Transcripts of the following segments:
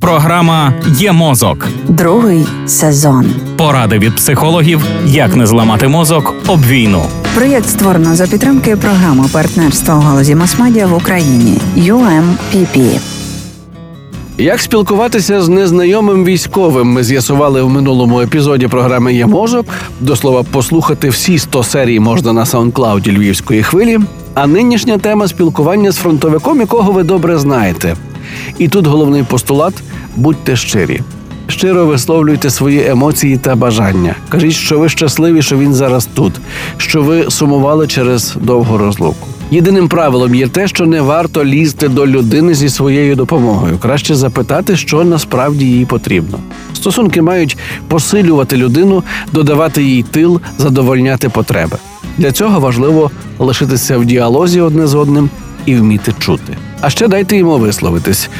Програма Є мозок. Другий сезон. Поради від психологів, як не зламати мозок об війну. Проєкт створено за підтримки програми партнерства у галузі масмедіа в Україні UMPP. Як спілкуватися з незнайомим військовим? Ми з'ясували в минулому епізоді програми Є мозок. До слова, послухати всі 100 серій можна на саундклауді Львівської хвилі. А нинішня тема спілкування з фронтовиком, якого ви добре знаєте. І тут головний постулат: будьте щирі. Щиро висловлюйте свої емоції та бажання. Кажіть, що ви щасливі, що він зараз тут, що ви сумували через довгу розлуку. Єдиним правилом є те, що не варто лізти до людини зі своєю допомогою. Краще запитати, що насправді їй потрібно. Стосунки мають посилювати людину, додавати їй тил, задовольняти потреби. Для цього важливо лишитися в діалозі одне з одним і вміти чути. А ще дайте йому висловитись.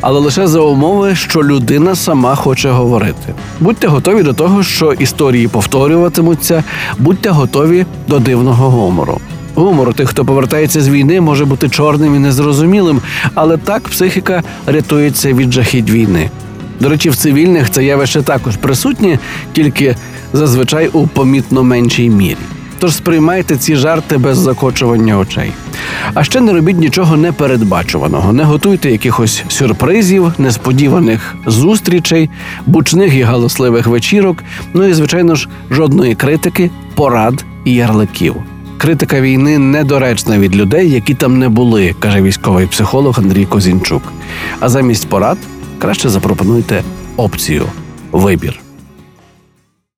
Але лише за умови, що людина сама хоче говорити. Будьте готові до того, що історії повторюватимуться, будьте готові до дивного гумору. Гумор тих, хто повертається з війни, може бути чорним і незрозумілим, але так психіка рятується від жахіть війни. До речі, в цивільних це явище також присутнє, тільки зазвичай у помітно меншій мірі. Тож сприймайте ці жарти без закочування очей. А ще не робіть нічого непередбачуваного, не готуйте якихось сюрпризів, несподіваних зустрічей, бучних і галасливих вечірок. Ну і звичайно ж, жодної критики, порад і ярликів. Критика війни недоречна від людей, які там не були, каже військовий психолог Андрій Козінчук. А замість порад краще запропонуйте опцію вибір.